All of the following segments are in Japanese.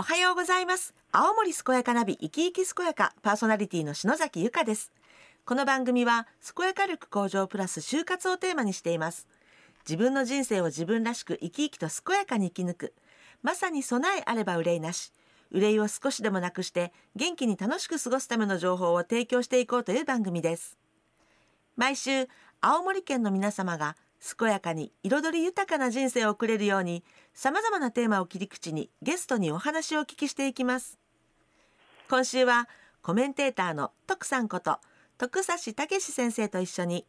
おはようございます。青森健やかナビ生き生き健やかパーソナリティの篠崎由香です。この番組は健やか力向上プラス就活をテーマにしています。自分の人生を自分らしく生き生きと健やかに生き抜く。まさに備えあれば憂いなし。憂いを少しでもなくして元気に楽しく過ごすための情報を提供していこうという番組です。毎週青森県の皆様が健やかに彩り豊かな人生を送れるようにさまざまなテーマを切り口にゲストにお話をお聞きしていきます。今週はコメンテーターの徳さんこと徳指武先生と一緒に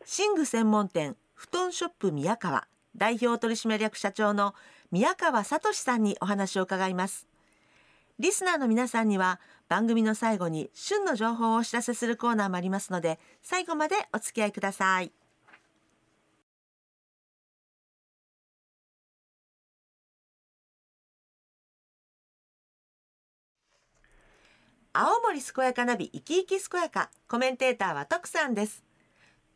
寝具専門店布団ショップ宮川代表取締役社長の宮川聡さんにお話を伺います。リスナーの皆さんには番組の最後に旬の情報をお知らせするコーナーもありますので最後までお付き合いください。青森健やかナビ生き生き健やか。コメンテーターは徳さんです。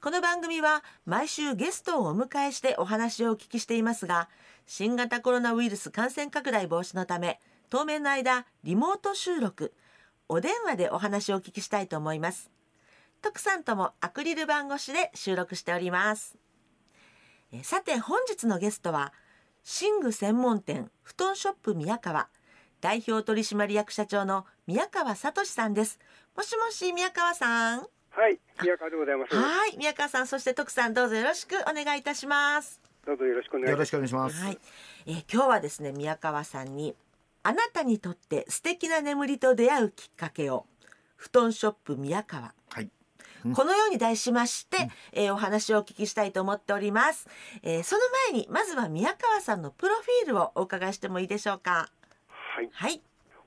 この番組は毎週ゲストをお迎えしてお話をお聞きしていますが新型コロナウイルス感染拡大防止のため当面の間リモート収録。お電話でお話をお聞きしたいと思います。徳さんともアクリル板越しで収録しております。えさて本日のゲストは寝具専門店布団ショップ宮川。代表取締役社長の宮川聡さんです。もしもし宮川さん。はい、宮川でございます。はい宮川さんそして徳さんどうぞよろしくお願いいたします。どうぞよろしくお願いします。はい、えー今日はですね宮川さんにあなたにとって素敵な眠りと出会うきっかけを布団ショップ宮川。はい。このように題しまして、えーお話をお聞きしたいと思っております、えーその前にまずは宮川さんのプロフィールをお伺いしてもいいでしょうか？はい、はい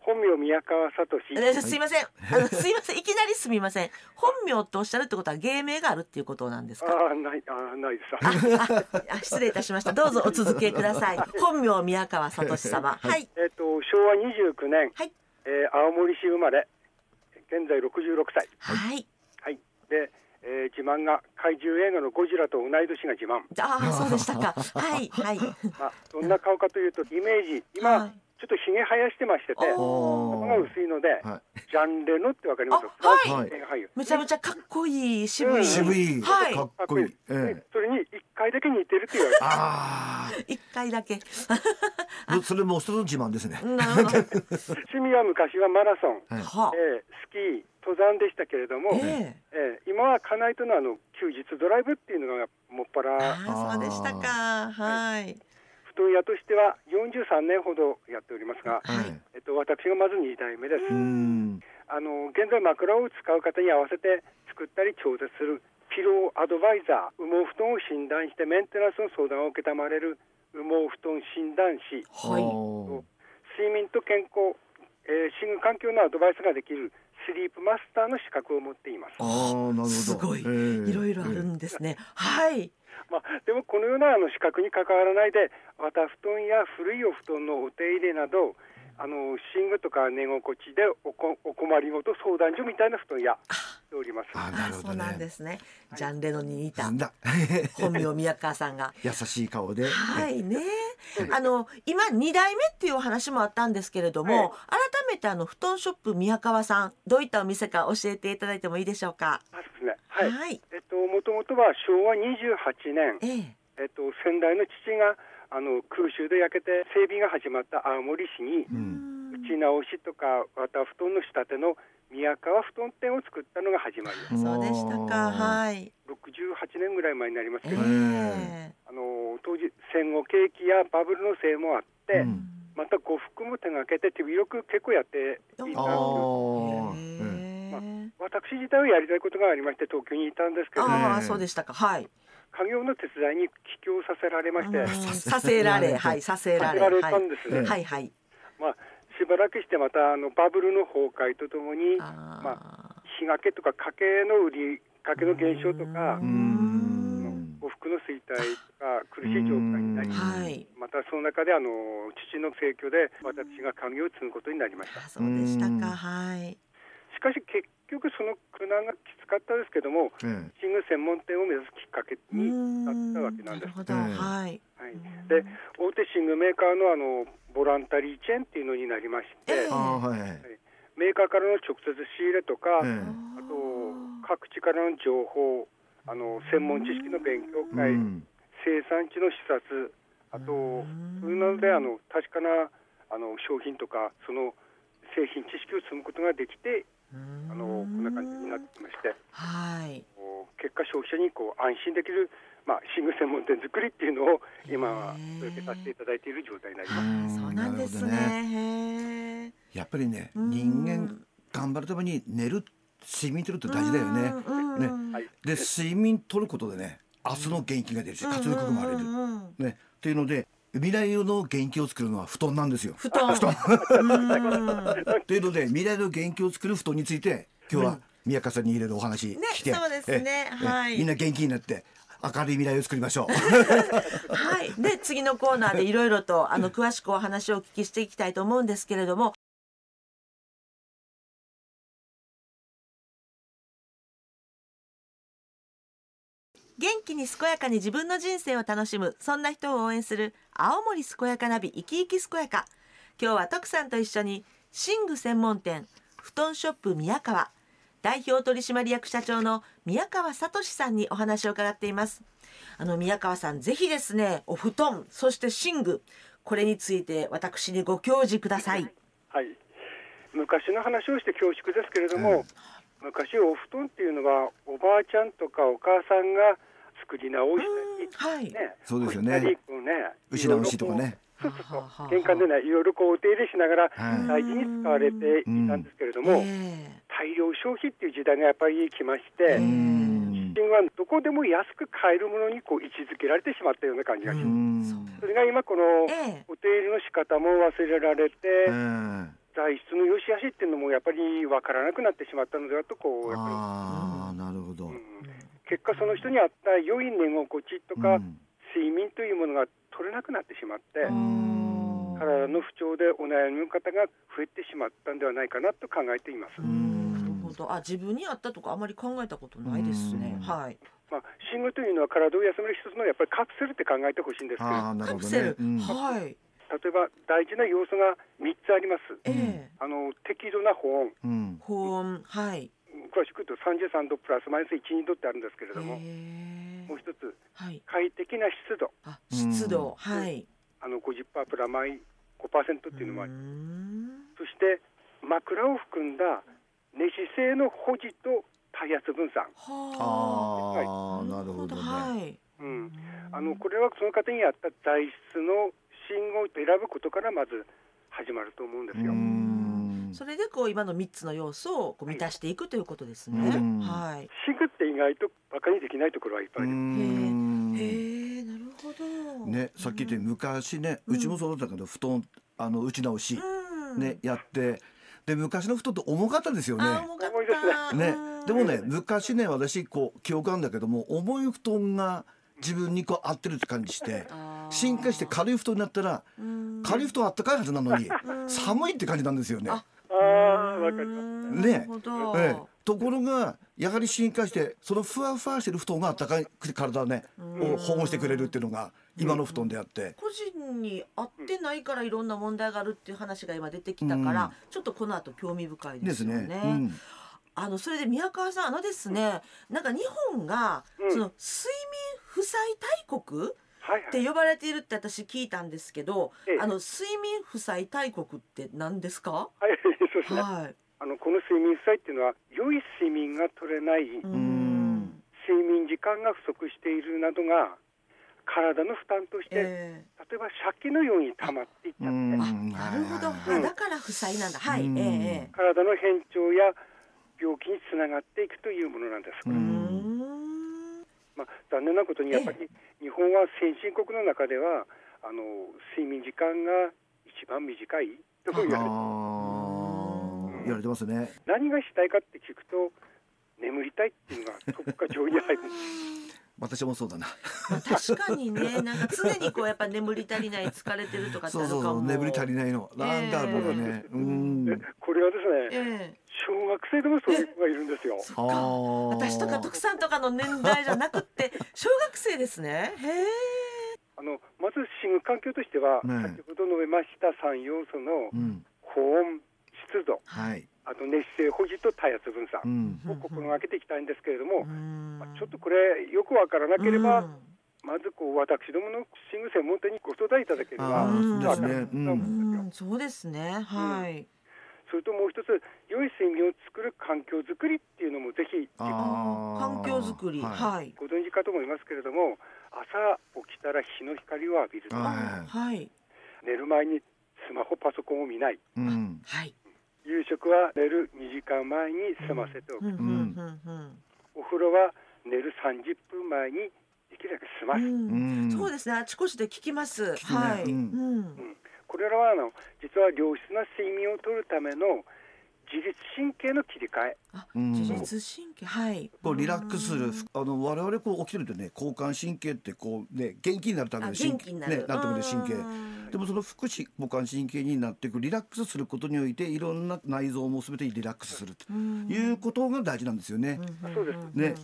本名宮川聡。えーすいませんあのすいませんいきなりすみません本名とおっしゃるってことは芸名があるっていうことなんですか？ああ、ない、ああ、ないです。ああ失礼いたしましたどうぞお続けください本名宮川聡様はいえっと、昭和29年、はいえー青森市生まれ。現在66歳。はいはい。で、えー自慢が怪獣映画のゴジラと同い年が自慢。ああ、そうでしたか。はい、はい。まあ、どんな顔かというと、イメージ、今、はいちょっとひげ生やしてましてて、お頭が薄いので、はジャンレノってわかります？あはいめちゃめちゃかっこいい、渋い。うん渋い、はいかっこいい。ええ。それに一回だけ似てるって言われてあ一回だけ。あ、それも一つの自慢ですね。趣味は昔はマラソン、はえースキー登山でしたけれども、あ。ええ。えー今は家内とのあの休日ドライブっていうのがもっぱらああ、そうでしたか。はい。布団屋としては43年ほどやっておりますが、はいえっと、私がまず2代目です。あの現在枕を使う方に合わせて作ったり調節するピローアドバイザー羽毛布団を診断してメンテナンスの相談を承れる羽毛布団診断士はい。は睡眠と健康、えー寝具環境のアドバイスができるスリープマスターの資格を持っていますあ。ああ、なるほど。すごい。ええいろいろあるんですね。はい。まあ、でもこのようなあの資格に関わらないでまた布団や古いお布団のお手入れなどあの寝具とか寝心地でおこお困りごと相談所みたいな布団屋しております。あ、なるほどそうなんでね。すね。ジャンレノに似たなんだ。本名宮川さんが。優しい顔で。はいね。あの今二代目っていうお話もあったんですけれども、改めてあの布団ショップ宮川さんどういったお店か教えていただいてもいいでしょうか？あそうですね。はい。はい。えっと元々は昭和28年、ええ。えっと先代の父があの空襲で焼けて整備が始まった青森市にうん。打ち直しとかまた布団の仕立ての宮川布団店を作ったのが始まりです。そうでしたか。はい。68年ぐらい前になりますけえど、え。あの当時戦後景気やバブルのせいもあって、うんまた呉服も手がけて手広く結構やっていたんですあよあ。私自体はやりたいことがありまして東京にいたんですけど、ああ、ええそうでしたか。はい。家業の手伝いに帰郷させられまして、うんささせられ、はい、させられ。せられたんですね。はいはい、はい。まあしばらくしてまたあのバブルの崩壊とともにあまあ。日掛けとか家計の売り家計の減少とかうーん。呉服の衰退とか苦しい状態になりうんはい。またその中であの父の請求で私が家業を継ぐことになりましたあ、そうでしたうんか。はい。しかし結局その苦難がきつかったですけどもええ。寝具専門店を目指すきっかけうにんなったわけなんです。はい。はい、で大手寝具メーカーのあのボランタリーチェーンっていうのになりまして、えはいはい。メーカーからの直接仕入れとか、えあと各地からの情報あの専門知識の勉強え会、うん。生産地の視察あとそういうのであの確かなあの商品とかその製品知識を積むことができてあのこんな感じになってきまして。はい。結果消費者にこう安心できる、まあ、寝具専門店作りっていうのを今は続けさせていただいている状態になります。うんそうなんですね。やっぱりねうん。人間頑張るために寝る睡眠取るって大事だよね。うんね。はい。で睡眠取ることでね明日の元気が出るし活力もあれる。ね。っていうので未来の元気を作るのは布団なんですよ。布団。うん。というので未来の元気を作る布団について今日は宮川さんに入れるお話ね来て、そうですね。ええはい。みんな元気になって明るい未来を作りましょう。はい。で、次のコーナーでいろいろと、あの、詳しくお話をお聞きしていきたいと思うんですけれども、元気に健やかに自分の人生を楽しむ、そんな人を応援する、青森健やかナビ、生き生き健やか。今日は徳さんと一緒に、寝具専門店、布団ショップ宮川、代表取締役社長の宮川聡さんにお話を伺っています。あの宮川さんぜひですねお布団そして寝具これについて私にご教示ください。はい、昔の話をして恐縮ですけれども、昔お布団っていうのはおばあちゃんとかお母さんが作り直したり、はい。ね、そうですよね。干したりこうしとかね。そう玄関でねいろいろこうお手入れしながらはい大事に使われていたんですけれども、え大量消費っていう時代がやっぱり来まして、えうん新はどこでも安く買えるものにこう位置づけられてしまったような感じがしうます。ん。それが今このええ。お手入れの仕方も忘れられて、ええ。材質の良し悪しっていうのもやっぱり分からなくなってしまったのではとこうやっぱああなるほど、り、うん結果その人に合った良い寝心地とか、うん睡眠というものが取れなくなってしまって、うん体の不調でお悩みの方が増えてしまったんではないかなと考えています。うんなるほど。あ自分にあったとかあまり考えたことないですねう。んはい。まあ、寝具というのは体を休める一つのやっぱりカプセルって考えてほしいんですけどああなるほどカプセル。ねうんはい。例えば大事な要素が3つあります。ええあの適度な保温うん保温はい。詳しく言うと33度プラスマイナス12度ってあるんですけれども、ええもう一つはい。快適な湿度。あ湿度。はい。あの50%プラマイ5%っていうのもあり、うん。そして枕を含んだ寝姿勢の保持と体圧分散、はあ。あなるほどね、はい。うん、あのこれはその方に合った材質の信号を選ぶことからまず始まると思うんですよ。うんそれでこう今の三つの要素をこう満たしていくということですね。うん。はい。シグって意外とバカにできないところはいっぱいあうります。んへえ、なるほど。ねさっき言ったように昔ねうちもそうだったけど布団あの打ち直しうん。ねやってで昔の布団って重かったですよね。あ、重かった。ね。うん。でもね昔ね私こう記憶あるんだけども重い布団が自分にこう合ってるって感じして進化して軽い布団になったらうん。軽い布団あったかいはずなのにうん。寒いって感じなんですよね。あわかります。うんねなるほど。ええ、ところがやはり進化してそのふわふわしてる布団があったかくて体をねうんを保護してくれるっていうのが今の布団であって。個人に合ってないからいろんな問題があるっていう話が今出てきたから、うんちょっとこの後興味深いでですすよね。ね。うんあのそれで宮川さんあのですね、なんか日本が、うんその睡眠負債大国。って呼ばれているって私聞いたんですけど、ええあの睡眠負債大国って何ですか？はい、そうですね。はい。あのこの睡眠負債っていうのは良い睡眠が取れない、睡眠時間が不足しているなどが体の負担として、え例えば借金のように溜まっていっちゃって、なるほど、はいはいあだから負債なんだ。はい。うん。ええ体の変調や病気につながっていくというものなんです。まあ、残念なことにやっぱり日本は先進国の中ではあの睡眠時間が一番短いと言われてああ言われてますね。何がしたいかって聞くと眠りたいっていうのがトップか上位に入る 私もそうだな。まあ確かにね、なんか常にこうやっぱ眠り足りない、疲れてるとかってそうそうそう。眠り足りないの。なんかあるのがね。ええうん。でこれはですねええ。小学生でもそういう子がいるんですよ。そっか。あー私とか徳さんとかの年代じゃなくって 小学生ですね。へえ。あのまず寝具環境としては、ね先ほど述べました3要素のうん保温、湿度、はい。あと熱性保持と体圧分散うん。を心がけていきたいんですけれども、うん。まあちょっとこれ、よくわからなければ、うん。まずこう私どもの寝具専門店にご相談いただければ、ね。と思うんですよ。うん。そうですね。はい、それともう一つ、良い睡眠を作る環境づくりっていうのもぜひ環境づくり。ははい。ご存知かと思いますけれども、朝起きたら日の光を浴びるとか、はい。はい。寝る前にスマホ、パソコンを見ない、うん。はい夕食は寝る2時間前に済ませておく、うんうんうんお風呂は寝る30分前にできるだけ済まうす。ん。うん。そうですね。あちこちで聞きます。はい、うん。うん。これらはあの実は良質な睡眠をとるための自律神経の切り替え、自律神経はい。こうリラックスする。うん。あの我々こう起きてるとね交感神経ってこうね元気になるためあの神元気になる。ねなるための神経。うん。でもその副交感神経になっていくリラックスすることにおいていろんな内臓も全てリラックスするとうん。いうことが大事なんですよね。そうですね、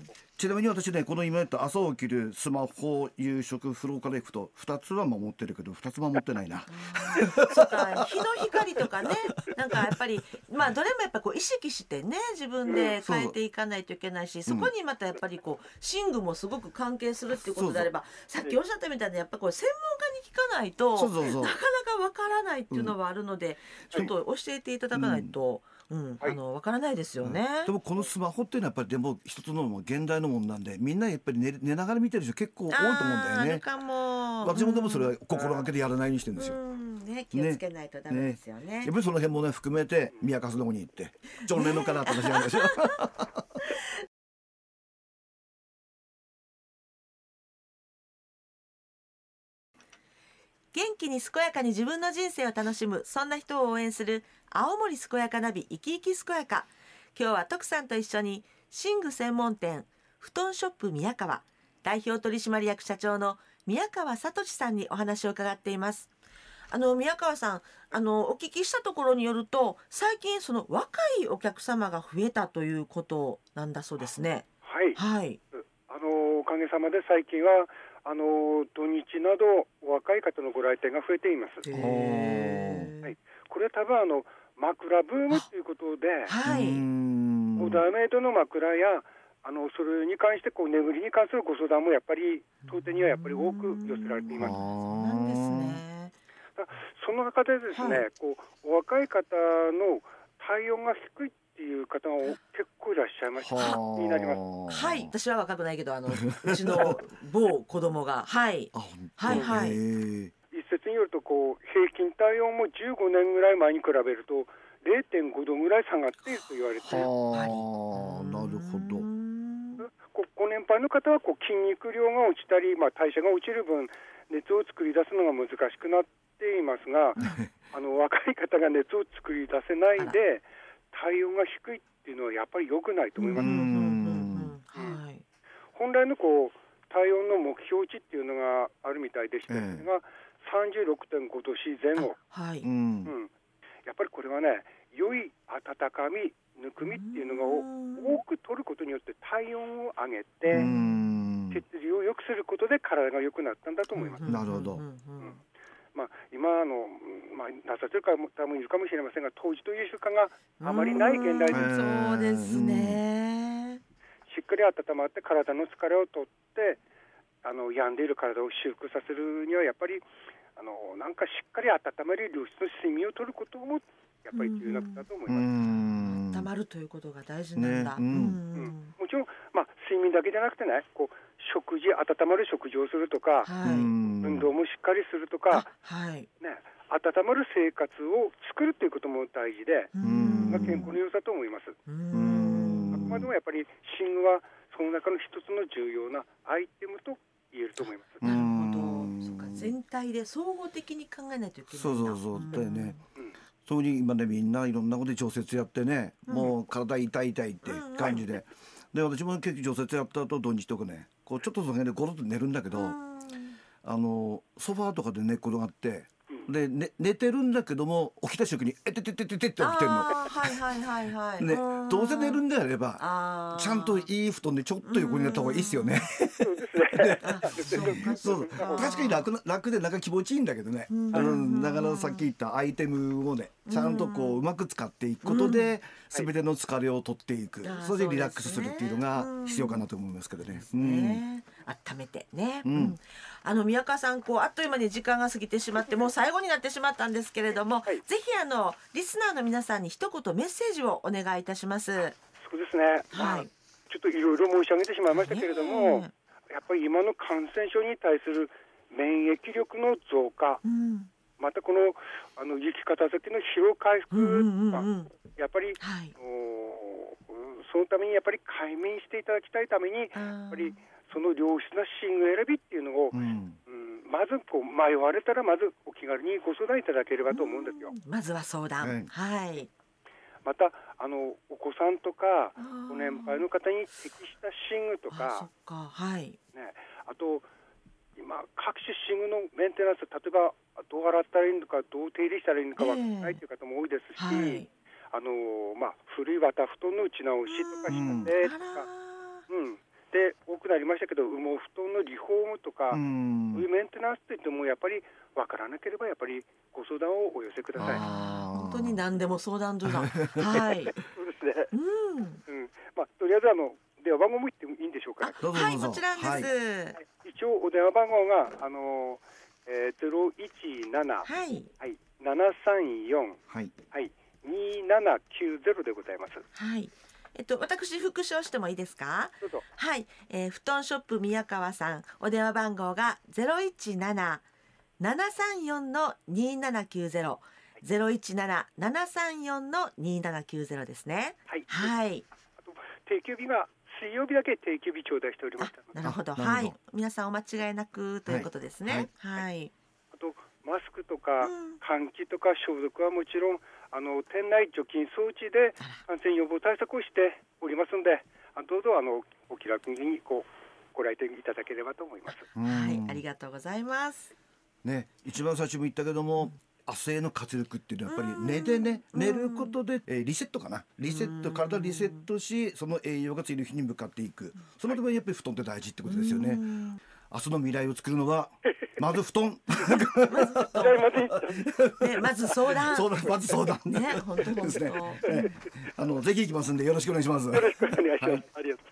ちなみに私ねこの今言った朝起きるスマホ夕食風呂から行くと2つは守ってるけど2つ守ってないな。そうか。日の光とかね。なんかやっぱりまあどれもやっぱこう意識してね自分で変えていかないといけないし、そこにまたやっぱりこう寝具もすごく関係するっていうことであればさっきおっしゃったみたいにやっぱこれ専門家に聞かないとそうそうそう。なかなかわからないっていうのはあるので、ちょっと教えていただかないと、うんはいあのわからないですよね。でもこのスマホっていうのはやっぱりでも一つの現代のもんなんでみんなやっぱり寝寝ながら見てる人結構多いと思うんだよね。かも。私もでもそれは心がけてやらないようにしてるんですよ。うんね気をつけないとダメですよね。やっぱりその辺もね含めて宮粕の方に行って常連の方って話なんですよ。元気に健やかに自分の人生を楽しむそんな人を応援する青森健やかナビ生き生き健やか。今日は徳さんと一緒に寝具専門店布団ショップ宮川代表取締役社長の宮川聡さんにお話を伺っています。あの宮川さんあのお聞きしたところによると最近その若いお客様が増えたということなんだそうですね。はい、はい。あのおかげさまで最近はあの土日などお若い方のご来店が増えています。はい。これは多分あの枕ブームということで、はい、オーダーメイドの枕やあのそれに関してこう眠りに関するご相談もやっぱり当店にはやっぱり多く寄せられています。なんですね。その中でですね、はい。こうお若い方の体温が低いっていう方が結構いらっしゃいました。になります。はい、私は若くないけど、あの、うちの某子供が、はい。はいはい。一説によるとこう平均体温も15年ぐらい前に比べると0.5度ぐらい下がっていると言われてはあなるほど。うーんこうご年配の方はこう筋肉量が落ちたり、まあ、代謝が落ちる分熱を作り出すのが難しくなっていますが あの若い方が熱を作り出せないで体温が低いっていうのはやっぱり良くないと思います。本来のこう体温の目標値っていうのがあるみたいでして、ええそれが36.5度 C 前後、はい。うん。うん、やっぱりこれはね良い温かみぬくみっていうのが多く取ることによって体温を上げうて、ん。血流を良くすることで体が良くなったん。だと思います。なるほどうん。うんまあ、今あの、まあ、なさってる方もいるかもしれませんが当時という習慣があまりない現代人。うん。そうですね。しっかり温まって体の疲れを取ってあの病んでいる体を修復させるにはやっぱりあのなんかしっかり温める良質の睡眠をとることもやっぱり重要なことだと思いうます。ん。溜まるということが大事なんだ。ね。うん。うん。もちろん、まあ、睡眠だけじゃなくてねこう食事温まる食事をするとか、はい。運動もしっかりするとかあ、はい。ね、温まる生活を作るっていうことも大事で、うん。まあ、健康の良さと思います。ううんんまあ、でもやっぱり寝具はその中の一つの重要なアイテムと言えると思います。なるほうん。ど。そうか、全体で総合的に考えないといけないんだ。そうそうそうだよね。うん。そういう今ねみんないろんなことで調節やってね、うん。もう体痛い痛いって感じで、で私も結局調節やった後土日とかねこうちょっとその辺でゴロッと寝るんだけど、うんあのソファーとかで寝っ転がってうん。で、ね、寝てるんだけども起きた瞬間に「えててててて」って起きてるの。はいはいはいはい。ねうん、どうせ寝るんであればちゃんといい布団でちょっと横になった方がいいですよね。そう確かに楽な楽でなんか気持ちいいんだけどね、ん。うん、だからさっき言ったアイテムをねちゃんとこううまく使っていくことで、全ての疲れを取っていく、それでリラックスするっていうのが必要かなと思いますけどね。うん。ね、温めてね、うん。うん。あの宮川さんこうあっという間に時間が過ぎてしまってもう最後になってしまったんですけれども、はい。ぜひあのリスナーの皆さんに一言メッセージをお願いいたします。そうですね。まあはい。ちょっといろいろ申し上げてしまいましたけれども、ね。やっぱり今の感染症に対する免疫力の増加、うん、またこのあの生き方先の疲労回復うんうんうんまあうんやっぱり、はい。そのためにやっぱり快眠していただきたいために、ややっぱりその良質な寝具選びっていうのを、うんうん、まずこう迷われたらまずお気軽にご相談いただければと思うんですよ。まずは相談。はい。またあのお子さんとかあーご年配の方に適した寝具とかっ、か。はい。ね、あと今各種寝具のメンテナンス例えばどう洗ったらいいのかどう手入れしたらいいのかわからないという方も多いですし、はい。あのまあ、古い綿布団の打ち直しとかうんしてとか、うん、で多くなりましたけど羽毛布団のリフォームとか、うんそういうメンテナンスといってもやっぱりわからなければやっぱりご相談をお寄せください。本当に何でも相談所だ。はい。そうですね。うん。うん、まあとりあえずあの電話番号も言ってもいいんでしょうか。はい、どうぞどうぞもちろんです。はい一応お電話番号があのえゼロ一七はい。はい七三四はいはい二七九ゼロでございます。はい。えっと、私復唱してもいいですか？はい、えー、布団ショップ宮川さん、お電話番号がゼロ一七七三四の二七九ゼロ。ゼロ一七七三四の二七九ゼロですね。はい。はい。あと定休日が水曜日だけ定休日頂戴しておりまあしたので、なるほど。あなるほどはい。皆さんお間違いなくということですね。はい。あとマスクとかうん換気とか消毒はもちろんあの店内除菌装置で感染予防対策をしておりますので、あどうぞあのお気楽にこうご来店いただければと思います。はいうん。ありがとうございます。ね一番最初も言ったけども明日への活力っていうのはやっぱり寝てね寝ることで、えーリセットかな。リセット体リセットしその栄養が次の日に向かっていく。そのためにやっぱり布団って大事ってことですよね。うん明日の未来を作るのは まず布団まずね、まず相談。相談まず相談ね、本当本当。ですね、えーあのぜひ行きますんでよろしくお願いしますよろしくお願いします。はいありがとう。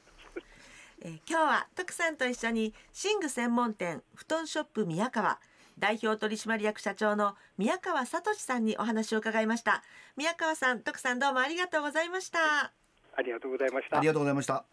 えー今日は徳さんと一緒に寝具専門店布団ショップ宮川代表取締役社長の宮川聡さんにお話を伺いました宮川さん徳さんどうもありがとうございましたありがとうございましたあり。がとうございました